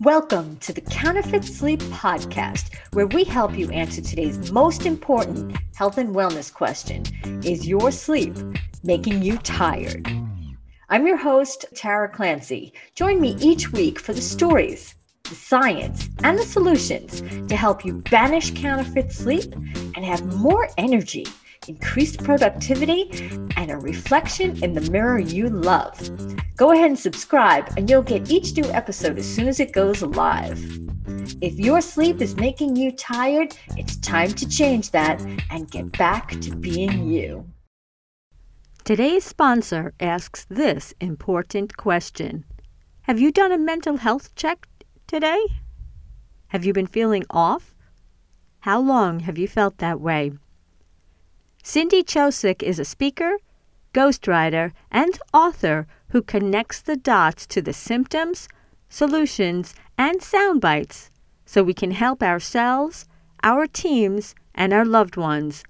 Welcome to the Counterfeit Sleep Podcast, where we help you answer today's most important health and wellness question Is your sleep making you tired? I'm your host, Tara Clancy. Join me each week for the stories, the science, and the solutions to help you banish counterfeit sleep and have more energy increased productivity, and a reflection in the mirror you love. Go ahead and subscribe, and you'll get each new episode as soon as it goes live. If your sleep is making you tired, it's time to change that and get back to being you. Today's sponsor asks this important question Have you done a mental health check today? Have you been feeling off? How long have you felt that way? Cindy Chosick is a speaker, ghostwriter, and author who connects the dots to the symptoms, solutions, and sound bites so we can help ourselves, our teams, and our loved ones.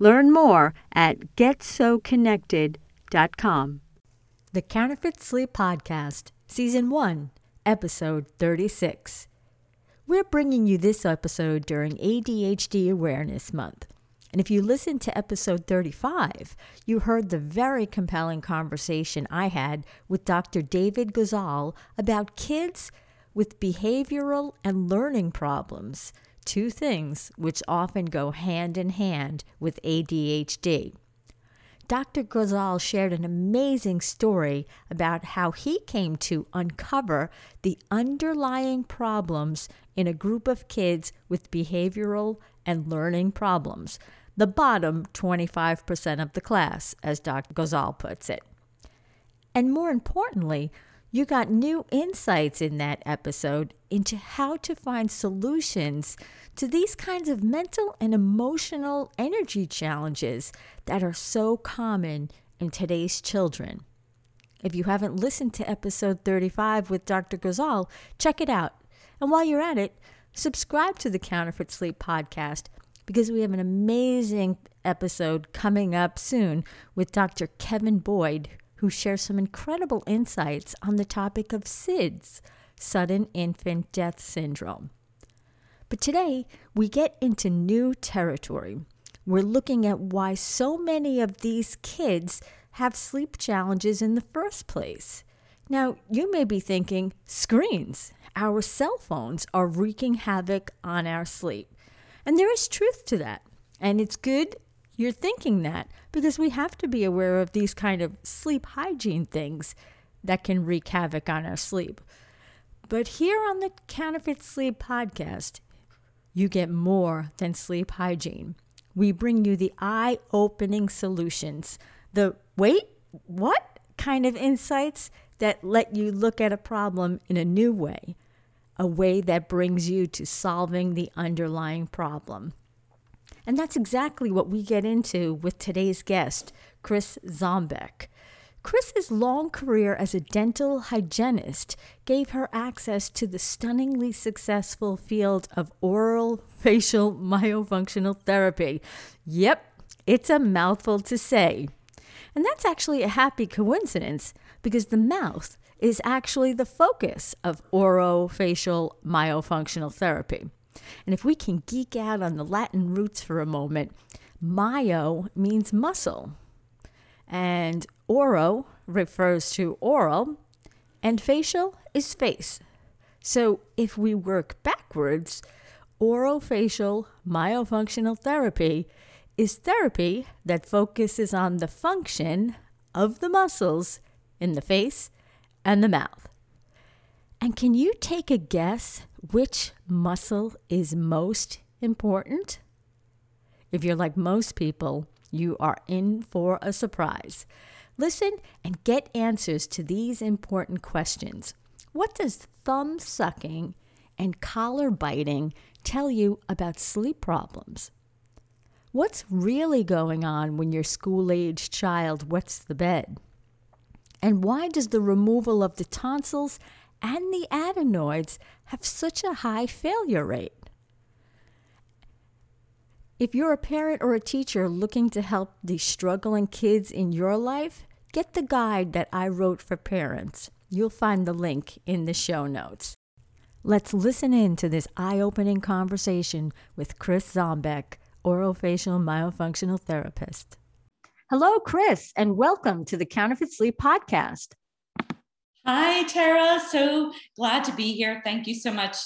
Learn more at getsoconnected.com. The Counterfeit Sleep Podcast, Season 1, Episode 36. We're bringing you this episode during ADHD Awareness Month. And if you listened to episode 35, you heard the very compelling conversation I had with Dr. David Gozal about kids with behavioral and learning problems, two things which often go hand in hand with ADHD. Dr. Gozal shared an amazing story about how he came to uncover the underlying problems in a group of kids with behavioral and learning problems the bottom 25% of the class, as Dr. Gozal puts it. And more importantly, you got new insights in that episode into how to find solutions to these kinds of mental and emotional energy challenges that are so common in today's children. If you haven't listened to episode 35 with Dr. Gozal, check it out. And while you're at it, subscribe to the Counterfeit Sleep podcast because we have an amazing episode coming up soon with Dr. Kevin Boyd, who shares some incredible insights on the topic of SIDS, sudden infant death syndrome. But today, we get into new territory. We're looking at why so many of these kids have sleep challenges in the first place. Now, you may be thinking, screens, our cell phones are wreaking havoc on our sleep. And there is truth to that. And it's good you're thinking that because we have to be aware of these kind of sleep hygiene things that can wreak havoc on our sleep. But here on the Counterfeit Sleep podcast, you get more than sleep hygiene. We bring you the eye opening solutions, the wait, what kind of insights that let you look at a problem in a new way a way that brings you to solving the underlying problem. And that's exactly what we get into with today's guest, Chris Zombek. Chris's long career as a dental hygienist gave her access to the stunningly successful field of oral facial myofunctional therapy. Yep, it's a mouthful to say. And that's actually a happy coincidence because the mouth is actually the focus of orofacial myofunctional therapy. And if we can geek out on the Latin roots for a moment, myo means muscle, and oro refers to oral, and facial is face. So if we work backwards, orofacial myofunctional therapy is therapy that focuses on the function of the muscles in the face and the mouth. And can you take a guess which muscle is most important? If you're like most people, you are in for a surprise. Listen and get answers to these important questions. What does thumb sucking and collar biting tell you about sleep problems? What's really going on when your school aged child wets the bed? And why does the removal of the tonsils and the adenoids have such a high failure rate? If you're a parent or a teacher looking to help the struggling kids in your life, get the guide that I wrote for parents. You'll find the link in the show notes. Let's listen in to this eye opening conversation with Chris Zombek, orofacial myofunctional therapist. Hello, Chris, and welcome to the Counterfeit Sleep podcast. Hi, Tara. So glad to be here. Thank you so much.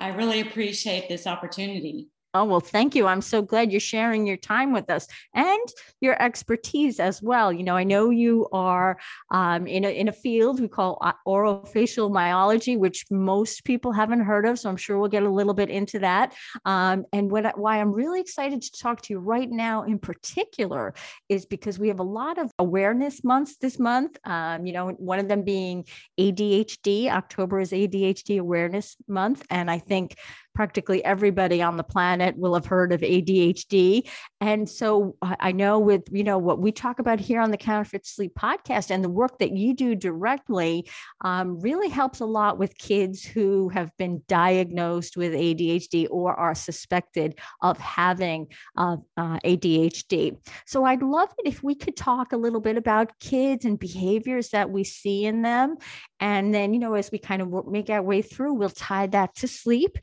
I really appreciate this opportunity. Oh, well, thank you. I'm so glad you're sharing your time with us and your expertise as well. You know, I know you are um, in, a, in a field we call uh, orofacial myology, which most people haven't heard of. So I'm sure we'll get a little bit into that. Um, and what, why I'm really excited to talk to you right now in particular is because we have a lot of awareness months this month. Um, you know, one of them being ADHD. October is ADHD Awareness Month. And I think practically everybody on the planet will have heard of ADHD. And so I know with, you know, what we talk about here on the Counterfeit Sleep podcast and the work that you do directly um, really helps a lot with kids who have been diagnosed with ADHD or are suspected of having uh, uh, ADHD. So I'd love it if we could talk a little bit about kids and behaviors that we see in them. And then, you know, as we kind of make our way through, we'll tie that to sleep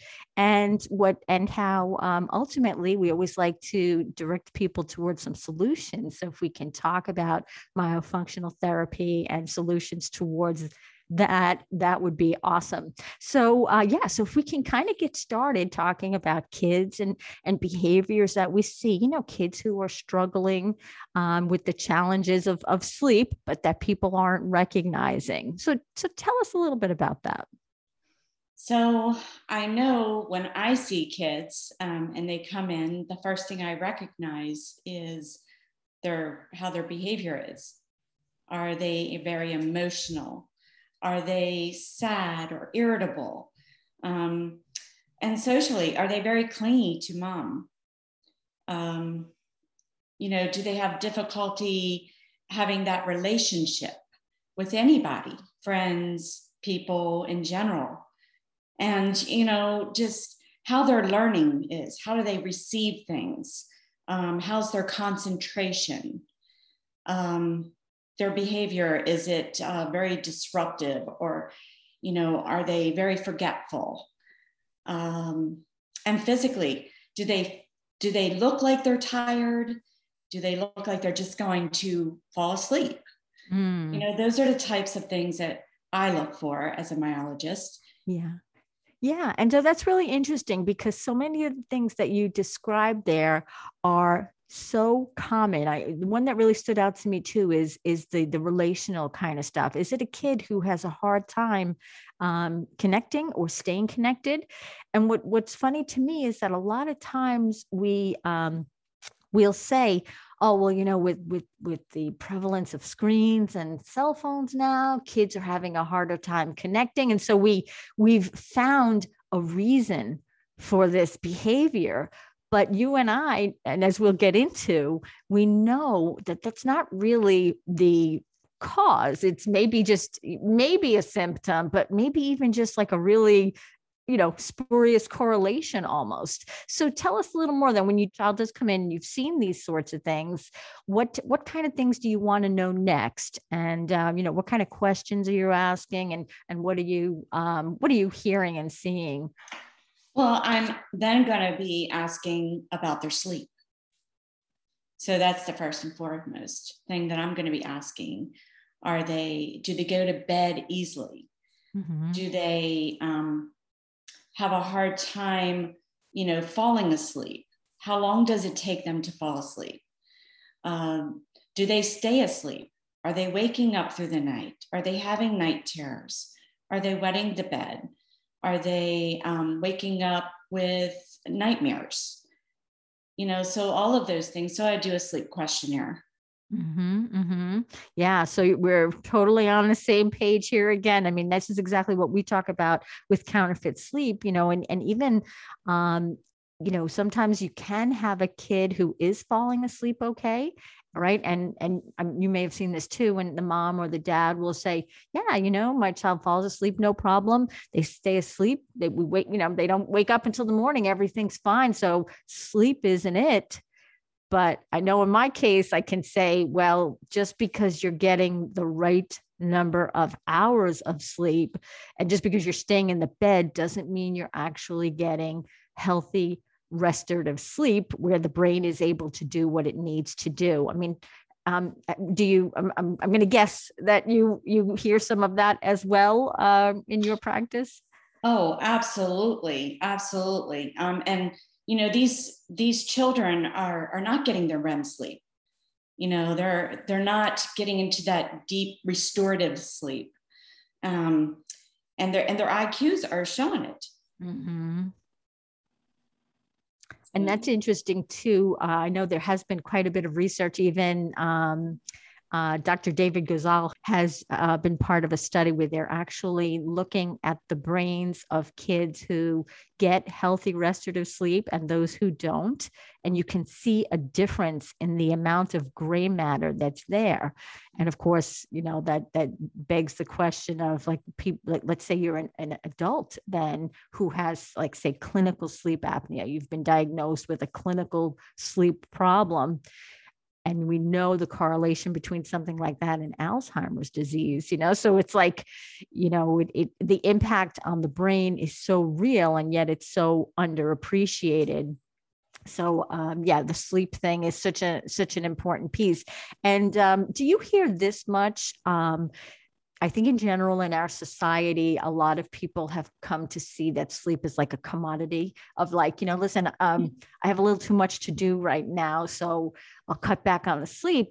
what and how um, ultimately we always like to direct people towards some solutions. So if we can talk about myofunctional therapy and solutions towards that that would be awesome. So uh, yeah so if we can kind of get started talking about kids and and behaviors that we see you know kids who are struggling um, with the challenges of of sleep but that people aren't recognizing. So so tell us a little bit about that so I know when I see kids um, and they come in, the first thing I recognize is their how their behavior is. Are they very emotional? Are they sad or irritable? Um, and socially, are they very clingy to mom? Um, you know, do they have difficulty having that relationship with anybody, friends, people in general? And you know just how their learning is how do they receive things? Um, how's their concentration? Um, their behavior is it uh, very disruptive or you know are they very forgetful? Um, and physically do they do they look like they're tired? Do they look like they're just going to fall asleep? Mm. you know those are the types of things that i look for as a myologist. Yeah yeah. And so that's really interesting because so many of the things that you described there are so common. I the one that really stood out to me too is is the the relational kind of stuff. Is it a kid who has a hard time um, connecting or staying connected? And what what's funny to me is that a lot of times we um, we'll say, oh well you know with with with the prevalence of screens and cell phones now kids are having a harder time connecting. And so we we've found a reason for this behavior. But you and i and as we'll get into we know that that's not really the cause. It's maybe just maybe a symptom but maybe even just like a really you know spurious correlation almost. So tell us a little more then when your child does come in you've seen these sorts of things what what kind of things do you want to know next? And um, you know what kind of questions are you asking? And and what are you um, what are you hearing and seeing? Well i'm then going to be asking about their sleep. So that's the first and foremost thing that i'm going to be asking. Are they do they go to bed easily? Mm-hmm. do they um, have a hard time, you know, falling asleep? How long does it take them to fall asleep? Um, do they stay asleep? Are they waking up through the night? Are they having night terrors? Are they wetting the bed? Are they um, waking up with nightmares? You know, so all of those things. So I do a sleep questionnaire. Mm-hmm, mm-hmm. Yeah. So we're totally on the same page here again. I mean, this is exactly what we talk about with counterfeit sleep, you know, and, and even, um, you know, sometimes you can have a kid who is falling asleep okay, right? And and um, you may have seen this too when the mom or the dad will say, "Yeah, you know, my child falls asleep, no problem. They stay asleep. They we wait, you know, they don't wake up until the morning. Everything's fine. So sleep isn't it." But I know in my case, I can say, well, just because you're getting the right number of hours of sleep. And just because you're staying in the bed doesn't mean you're actually getting healthy restorative sleep where the brain is able to do what it needs to do. I mean, um, do you? I'm, I'm, I'm going to guess that you you hear some of that as well uh, in your practice. Oh, absolutely, absolutely. Um, and you know these these children are are not getting their REM sleep. You know they're they're not getting into that deep restorative sleep, um, and their and their IQs are showing it. Mm-hmm. And that's interesting too. Uh, I know there has been quite a bit of research, even um, uh, Dr. David Gozal has uh, been part of a study where they're actually looking at the brains of kids who get healthy restorative sleep and those who don't. And you can see a difference in the amount of gray matter that's there. And of course, you know, that that begs the question of like people, like, let's say you're an, an adult then who has like say clinical sleep apnea. You've been diagnosed with a clinical sleep problem and we know the correlation between something like that and alzheimer's disease you know? So it's like you know it, it, the impact on the brain is so real and yet it's so underappreciated. So um, yeah the sleep thing is such a such an important piece. And um, do you hear this much um, I think in general in our society, a lot of people have come to see that sleep is like a commodity of like, you know, listen, um, mm. I have a little too much to do right now. So I'll cut back on the sleep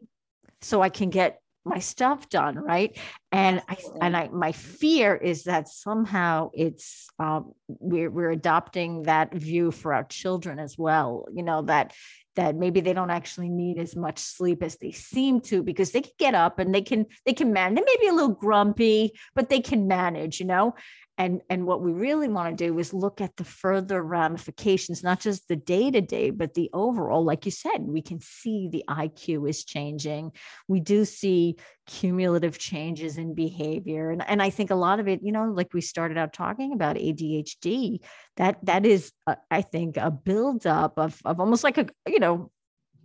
so I can get my stuff done. Right. And I, and I, my fear is that somehow it's, um, we're, we're adopting that view for our children as well. You know, that that maybe they don't actually need as much sleep as they seem to because they can get up and they can they can manage they may be a little grumpy but they can manage you know? And and what we really want to do is look at the further ramifications not just the day to day but the overall. Like you said we can see the iq is changing. We do see cumulative changes in behavior and, and i think a lot of it you know like we started out talking about adhd that that is uh, i think a buildup of, of almost like a you know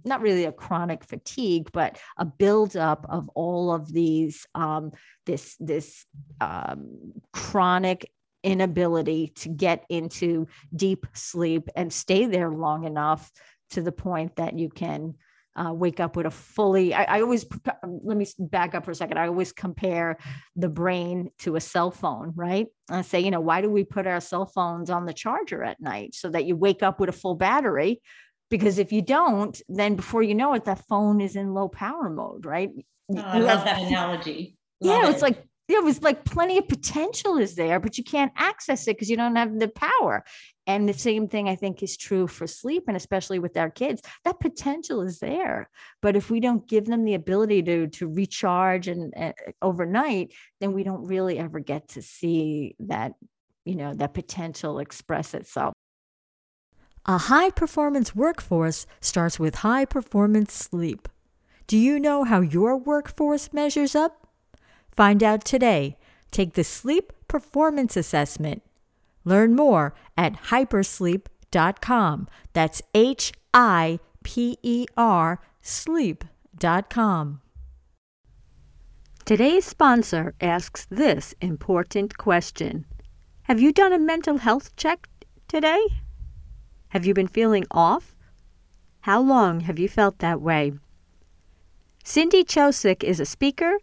not really a chronic fatigue, but a buildup of all of these um, this this um, chronic inability to get into deep sleep and stay there long enough to the point that you can uh, wake up with a fully I, I, always let me back up for a second. I always compare the brain to a cell phone right? I say you know why do we put our cell phones on the charger at night so that you wake up with a full battery? Because if you don't then before you know it that phone is in low power mode right? Oh, i love that analogy. Love yeah it. it's like it was like plenty of potential is there but you can't access it because you don't have the power and the same thing i think is true for sleep and especially with our kids that potential is there but if we don't give them the ability to to recharge and overnight then we don't really ever get to see that you know that potential express itself a high performance workforce starts with high performance sleep. Do you know how your workforce measures up? Find out today. Take the Sleep Performance Assessment. Learn more at hipersleep.com. That's H I P E R sleep.com. Today's sponsor asks this important question Have you done a mental health check today? Have you been feeling off? How long have you felt that way? Cindy Chosick is a speaker,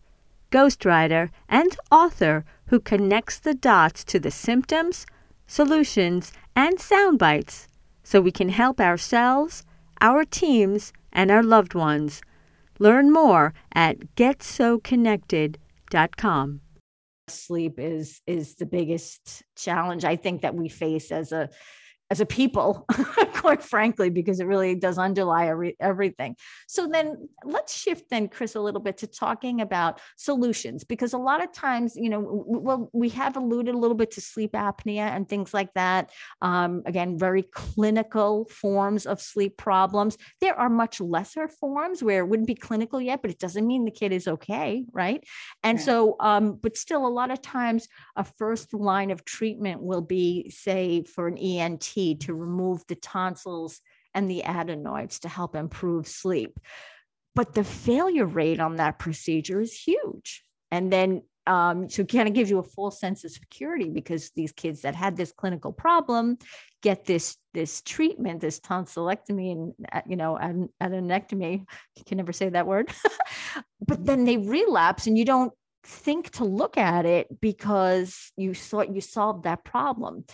ghostwriter, and author who connects the dots to the symptoms, solutions, and sound bites so we can help ourselves, our teams, and our loved ones. Learn more at getsoconnected.com. Sleep is is the biggest challenge I think that we face as a as a people, quite frankly, because it really does underlie every, everything. So then let's shift then, Chris, a little bit to talking about solutions, because a lot of times, you know, well, we have alluded a little bit to sleep apnea and things like that. Um, again, very clinical forms of sleep problems. There are much lesser forms where it wouldn't be clinical yet, but it doesn't mean the kid is okay, right? And yeah. so, um, but still, a lot of times, a first line of treatment will be, say, for an ENT to remove the tonsils and the adenoids to help improve sleep. But the failure rate on that procedure is huge. and then um, so kind of gives you a full sense of security because these kids that had this clinical problem get this this treatment, this tonsillectomy and uh, you know an adenectomy. You can never say that word, but then they relapse, and you don't think to look at it because you thought you solved that problem.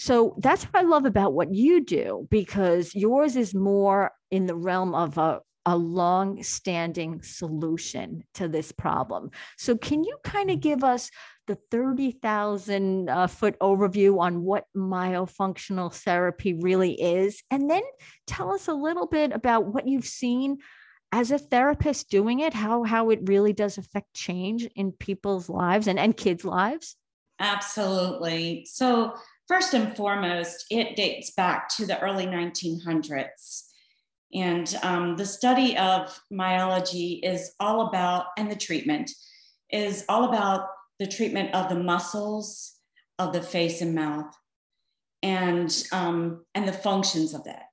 So that's what I love about what you do because yours is more in the realm of a a long standing solution to this problem. So, can you kind of give us the 30,000 uh, foot overview on what myofunctional therapy really is? And then tell us a little bit about what you've seen as a therapist doing it, how, how it really does affect change in people's lives and, and kids' lives? Absolutely. So, first and foremost, it dates back to the early 1900s and um, the study of myology is all about, and the treatment is all about the treatment of the muscles of the face and mouth and, um, and the functions of that.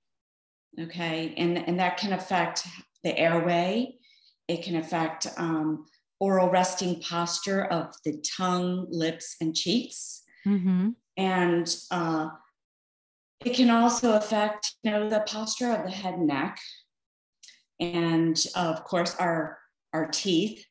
Okay. And, and that can affect the airway, it can affect um, oral resting posture of the tongue, lips, and cheeks. Mm-hmm. And uh, it can also affect, you know, the posture of the head and neck, and of course our our teeth,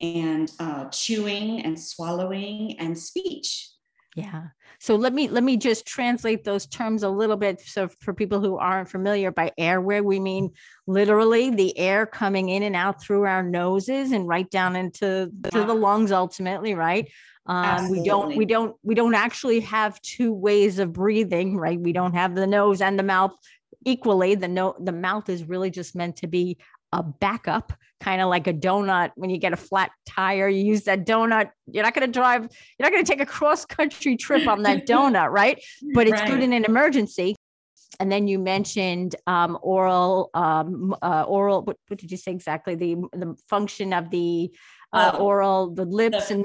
and uh, chewing and swallowing and speech. Yeah. So let me let me just translate those terms a little bit. So for people who aren't familiar, by airway we mean literally the air coming in and out through our noses and right down into to the lungs ultimately, right? Um, we don't we don't we don't actually have two ways of breathing, right? We don't have the nose and the mouth equally. The no the mouth is really just meant to be a backup, kind of like a donut. When you get a flat tire, you use that donut. You're not going to drive, you're not going to take a cross country trip on that donut, right? But it's right. good in an emergency. And then you mentioned um, oral, um, uh, oral. What, what, did you say exactly? The the function of the uh, um, oral, the lips the, and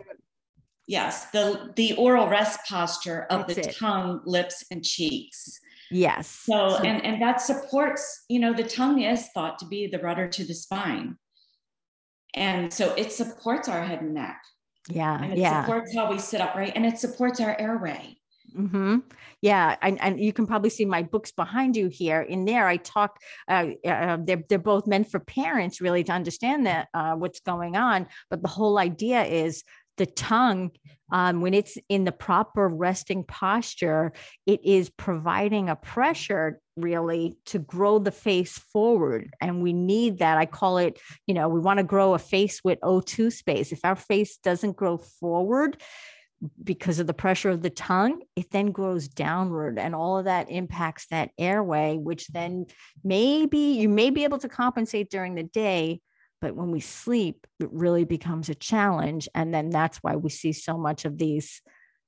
Yes, the the oral rest posture of That's the it. tongue, lips, and cheeks. Yes. So, so and and that supports, you know, the tongue is thought to be the rudder to the spine. And so it supports our head and neck. Yeah. And it yeah. supports how we sit upright and it supports our airway. Mm-hmm. Yeah, and, and you can probably see my books behind you here. In there, I talk. Uh, uh, they're they're both meant for parents really to understand that uh, what's going on. But the whole idea is the tongue, um, when it's in the proper resting posture, it is providing a pressure really to grow the face forward. And we need that. I call it, you know, we want to grow a face with O2 space. If our face doesn't grow forward, because of the pressure of the tongue, it then grows downward, and all of that impacts that airway, which then maybe you may be able to compensate during the day, but when we sleep, it really becomes a challenge. And then that's why we see so much of these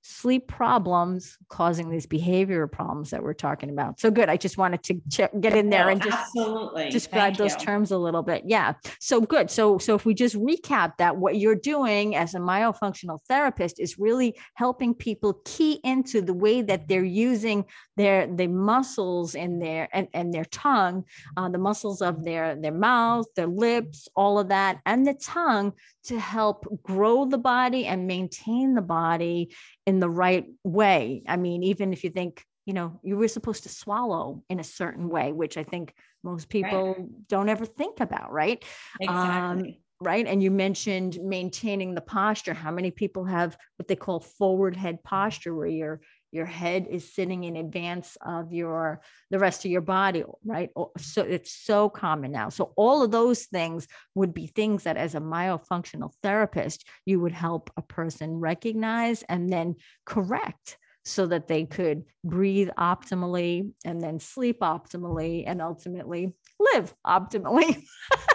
sleep problems causing these behavior problems that we're talking about. So good. I just wanted to ch- get in there and just absolutely describe Thank those you. terms a little bit. Yeah. So good. So so if we just recap that what you're doing as a myofunctional therapist is really helping people key into the way that they're using their the muscles in their and, and their tongue, uh, the muscles of their their mouth, their lips, all of that, and the tongue to help grow the body and maintain the body in the right way. I mean, even if you think, you know, you were supposed to swallow in a certain way, which I think most people right. don't ever think about, right? Exactly. Um, right. And you mentioned maintaining the posture. How many people have what they call forward head posture, where you're your head is sitting in advance of your the rest of your body right? So it's so common now. So all of those things would be things that as a myofunctional therapist you would help a person recognize and then correct so that they could breathe optimally and then sleep optimally and ultimately live optimally.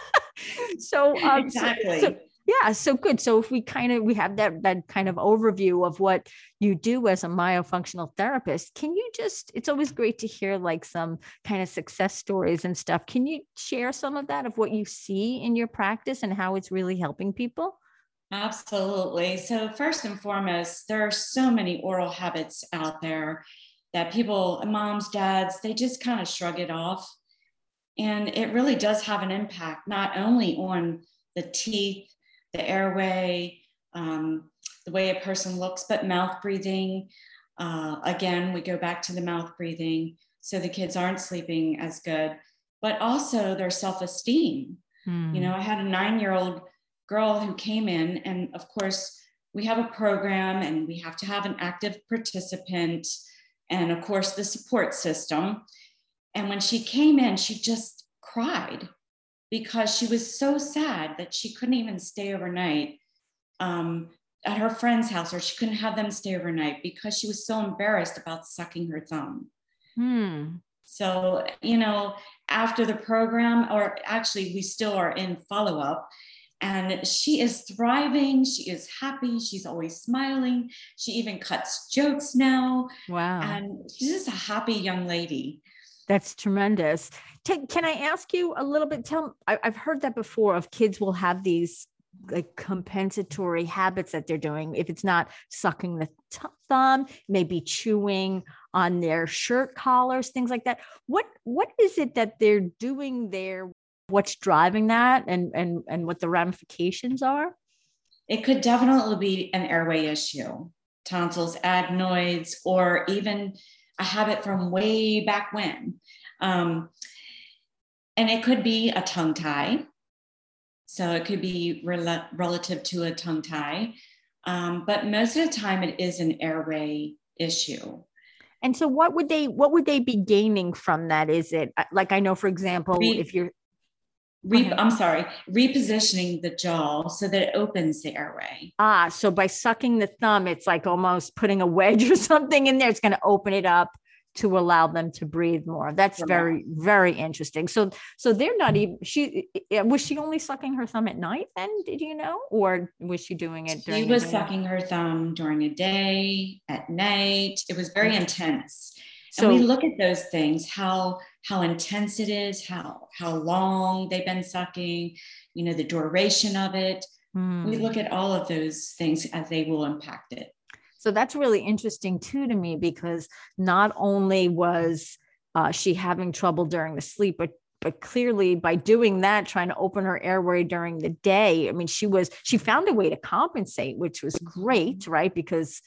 So um, exactly so, so, yeah so good. So if we kind of we have that that kind of overview of what you do as a myofunctional therapist can you just it's always great to hear like some kind of success stories and stuff. Can you share some of that of what you see in your practice and how it's really helping people? Absolutely. So first and foremost there are so many oral habits out there that people moms dads they just kind of shrug it off. And it really does have an impact not only on the teeth the airway, um, the way a person looks, but mouth breathing. Uh, again, we go back to the mouth breathing. So the kids aren't sleeping as good, but also their self esteem. Mm. You know, I had a nine year old girl who came in, and of course, we have a program and we have to have an active participant and, of course, the support system. And when she came in, she just cried because she was so sad that she couldn't even stay overnight um, at her friend's house or she couldn't have them stay overnight because she was so embarrassed about sucking her thumb. Hmm. So, you know, after the program, or actually, we still are in follow up, and she is thriving. She is happy. She's always smiling. She even cuts jokes now. Wow. And she's just a happy young lady. That's tremendous. Can I ask you a little bit? Tell I've heard that before of kids will have these like compensatory habits that they're doing. If it's not sucking the thumb, maybe chewing on their shirt collars, things like that. What what is it that they're doing there? What's driving that, and and and what the ramifications are? It could definitely be an airway issue, tonsils, adenoids, or even a habit from way back when. Um, and it could be a tongue tie so it could be rel- relative to a tongue tie. Um, but most of the time it is an airway issue. And so what would they what would they be gaining from that? Is it uh, like I know, for example, if you're Re- I'm sorry, repositioning the jaw so that it opens the airway. Ah, so by sucking the thumb, it's like almost putting a wedge or something in there. It's going to open it up to allow them to breathe more. That's very, very interesting. So, so they're not even. She was she only sucking her thumb at night? Then did you know, or was she doing it? She was sucking her thumb during a day, at night. It was very intense. So, and we look at those things how how intense it is, how how long they've been sucking, you know, the duration of it. Hmm. We look at all of those things as they will impact it. So that's really interesting too to me because not only was uh, she having trouble during the sleep, but but clearly by doing that trying to open her airway during the day i mean she was she found a way to compensate which was great right because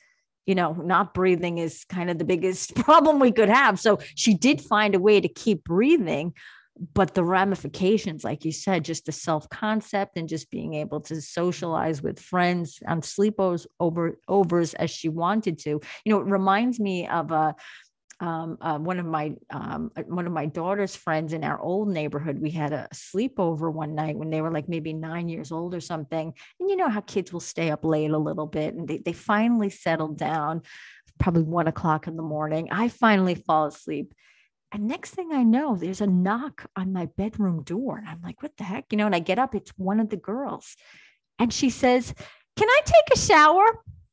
you know not breathing is kind of the biggest problem we could have. So she did find a way to keep breathing but the ramifications like you said just the self concept and just being able to socialize with friends on sleepovers over overs as she wanted to. You know it reminds me of a um, uh, one of my um, uh, one of my daughter's friends in our old neighborhood we had a sleepover one night when they were like maybe nine years old or something and you know how kids will stay up late a little bit and they, they finally settled down probably one o'clock in the morning i finally fall asleep and next thing I know, there's a knock on my bedroom door. And I'm like, what the heck? You know, and I get up, it's one of the girls. And she says, Can I take a shower?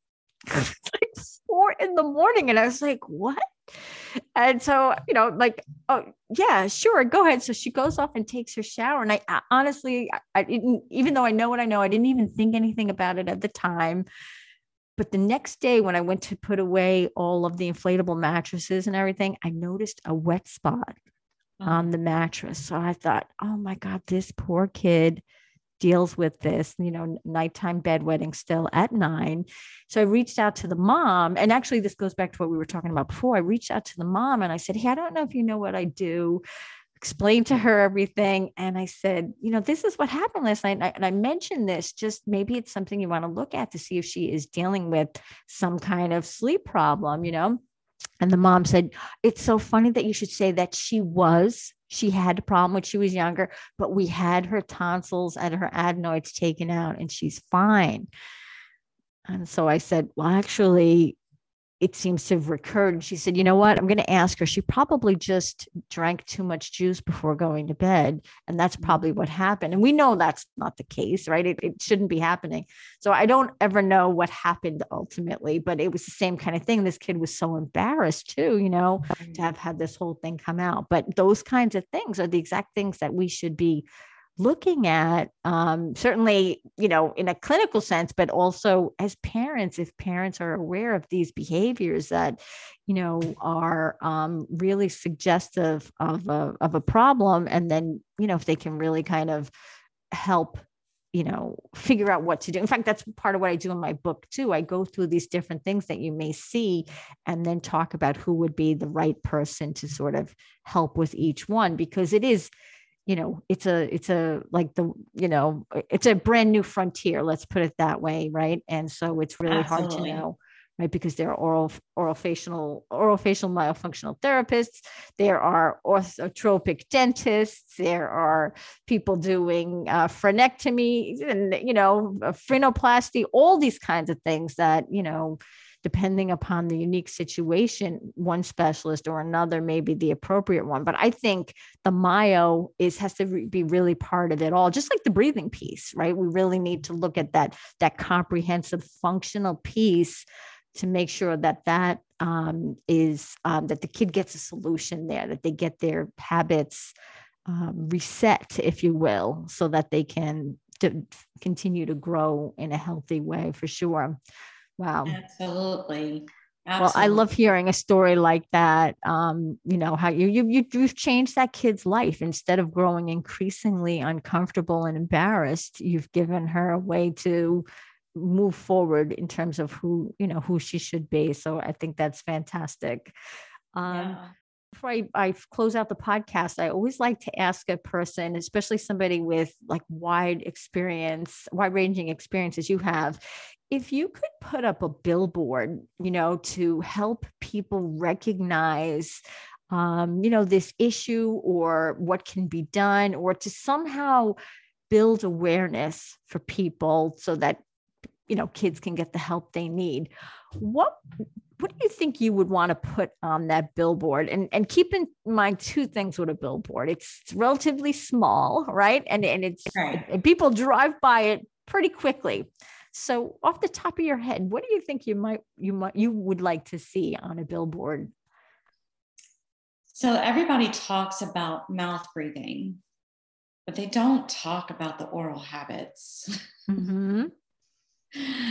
it's like four in the morning. And I was like, What? And so, you know, like, oh, yeah, sure, go ahead. So she goes off and takes her shower. And I, I honestly, I, I didn't, even though I know what I know, I didn't even think anything about it at the time. But the next day, when I went to put away all of the inflatable mattresses and everything, I noticed a wet spot on mm-hmm. the mattress. So I thought, oh my God, this poor kid deals with this, you know, nighttime bedwetting still at nine. So I reached out to the mom. And actually, this goes back to what we were talking about before. I reached out to the mom and I said, Hey, I don't know if you know what I do explained to her everything. And I said, you know, this is what happened last night. And I, and I, mentioned this, just maybe it's something you want to look at to see if she is dealing with some kind of sleep problem, you know? And the mom said, it's so funny that you should say that she was. She had a problem when she was younger, but we had her tonsils and her adenoids taken out and she's fine. And so I said, well, actually, it seems to have recurred. And she said, You know what? I'm going to ask her. She probably just drank too much juice before going to bed. And that's mm-hmm. probably what happened. And we know that's not the case, right? It, it shouldn't be happening. So I don't ever know what happened ultimately, but it was the same kind of thing. This kid was so embarrassed too, you know, to have had this whole thing come out. But those kinds of things are the exact things that we should be looking at um, certainly you know in a clinical sense but also as parents if parents are aware of these behaviors that you know are um, really suggestive of a, of a problem and then you know if they can really kind of help you know figure out what to do. In fact that's part of what i do in my book too. I go through these different things that you may see and then talk about who would be the right person to sort of help with each one because it is you know it's a it's a like the you know it's a brand new frontier let's put it that way right and so it's really Absolutely. hard to know right? Because there are oral oral facial oral facial myofunctional therapists, there are orthotropic dentists, there are people doing uh, frenectomy, and you know, frenoplasty, all these kinds of things that you know depending upon the unique situation, one specialist or another may be the appropriate one. But I think the myo is has to be really part of it all, just like the breathing piece, right? We really need to look at that that comprehensive functional piece to make sure that that um, is um, that the kid gets a solution there, that they get their habits um, reset, if you will, so that they can to continue to grow in a healthy way for sure. Wow. Absolutely. Absolutely. Well, I love hearing a story like that. Um, you know how you you you you've changed that kid's life instead of growing increasingly uncomfortable and embarrassed. You've given her a way to move forward in terms of who you know who she should be so i think that's fantastic um, yeah. before I, I close out the podcast i always like to ask a person especially somebody with like wide experience wide ranging experiences you have if you could put up a billboard you know to help people recognize um, you know this issue or what can be done or to somehow build awareness for people so that you know kids can get the help they need what what do you think you would want to put on that billboard? And and keep in mind two things with a billboard. It's, relatively small right? And and it's right. and people drive by it pretty quickly so off the top of your head what do you think you might you might you would like to see on a billboard? So everybody talks about mouth breathing but they don't talk about the oral habits. Mm-hmm.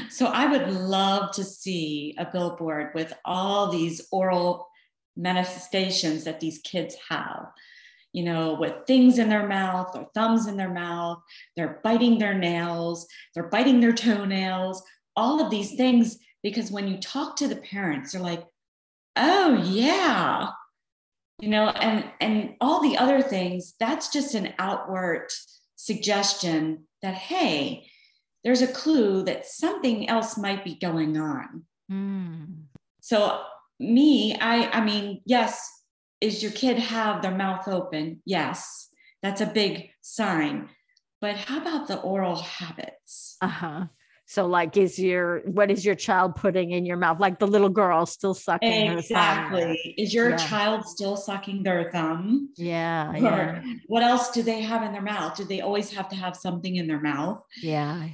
So I would love to see a billboard with all these oral manifestations that these kids have, you know, with things in their mouth or thumbs in their mouth, they're biting their nails, they're biting their toenails, all of these things. Because when you talk to the parents, they're like, oh, yeah. You know, and and all the other things, that's just an outward suggestion that, hey, there's a clue that something else might be going on. Mm. So me, I I mean, yes, is your kid have their mouth open? Yes, that's a big sign. But how about the oral habits? Uh-huh. So, like, is your what is your child putting in your mouth? Like the little girl still sucking exactly. Is your yeah. child still sucking their thumb? Yeah. yeah. What else do they have in their mouth? Do they always have to have something in their mouth? Yeah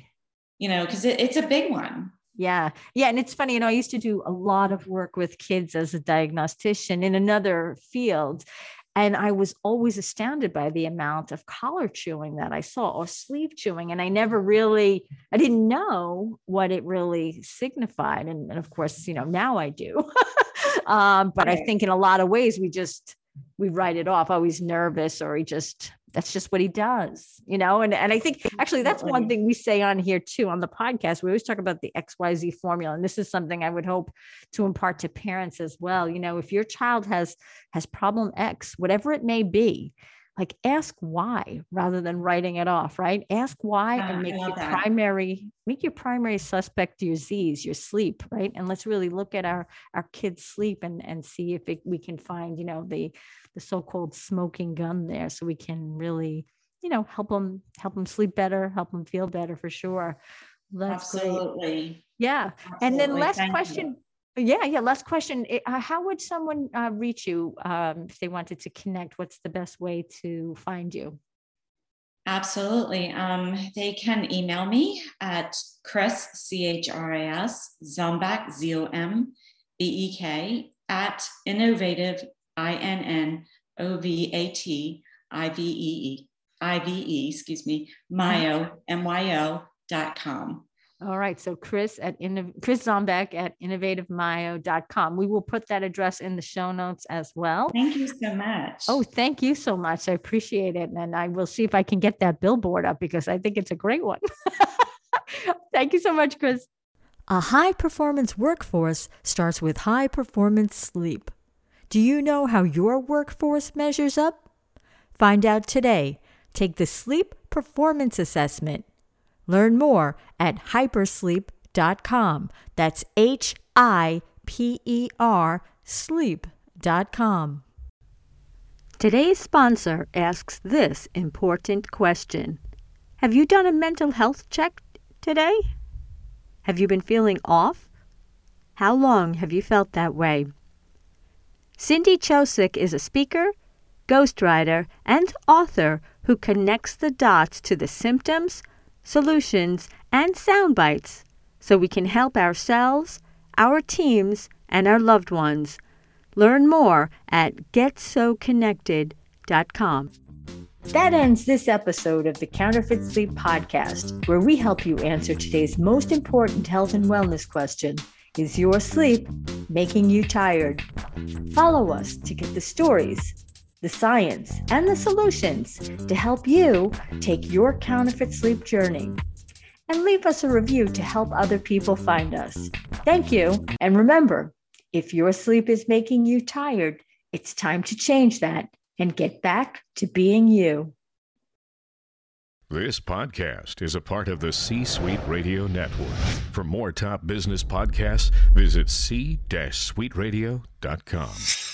you know, because it, it's a big one. Yeah. Yeah. And it's funny, you know, I used to do a lot of work with kids as a diagnostician in another field. And I was always astounded by the amount of collar chewing that I saw or sleeve chewing. And I never really, I didn't know what it really signified. And, and of course, you know, now I do. um, but I think in a lot of ways, we just, we write it off. Always nervous or he just that's just what he does, you know? And, and I think actually that's one thing we say on here too on the podcast. We always talk about the XYZ formula. And this is something I would hope to impart to parents as well. You know, if your child has has problem X, whatever it may be, like ask why rather than writing it off right ask why ah, and make your that. primary make your primary suspect your z's your sleep right and let's really look at our our kids sleep and and see if it, we can find you know the the so-called smoking gun there so we can really you know help them help them sleep better help them feel better for sure that's Absolutely. great yeah Absolutely. and then last Thank question you yeah, yeah. Last question: uh, How would someone uh, reach you um, if they wanted to connect? What's the best way to find you? Absolutely. Um, they can email me at Chris C H R I S Zombek Z O M B E K at innovative I N N O V A T I V E E I V E excuse me Myo M Y O dot com. All right. So Chris at Chris Zombek at innovativemyo.com. We will put that address in the show notes as well. Thank you so much. Oh, thank you so much. I appreciate it. And I will see if I can get that billboard up because I think it's a great one. thank you so much, Chris. A high performance workforce starts with high performance sleep. Do you know how your workforce measures up? Find out today. Take the Sleep Performance Assessment Learn more at hipersleep.com. That's H I P E R sleep.com. Today's sponsor asks this important question Have you done a mental health check today? Have you been feeling off? How long have you felt that way? Cindy Chosick is a speaker, ghostwriter, and author who connects the dots to the symptoms, solutions, and sound bites so we can help ourselves, our teams, and our loved ones. Learn more at getsoconnected.com. That ends this episode of the Counterfeit Sleep Podcast, where we help you answer today's most important health and wellness question Is your sleep making you tired? Follow us to get the stories the science, and the solutions to help you take your counterfeit sleep journey. And leave us a review to help other people find us. Thank you. And remember, if your sleep is making you tired, it's time to change that and get back to being you. This podcast is a part of the C Suite Radio Network. For more top business podcasts, visit c-suiteradio.com.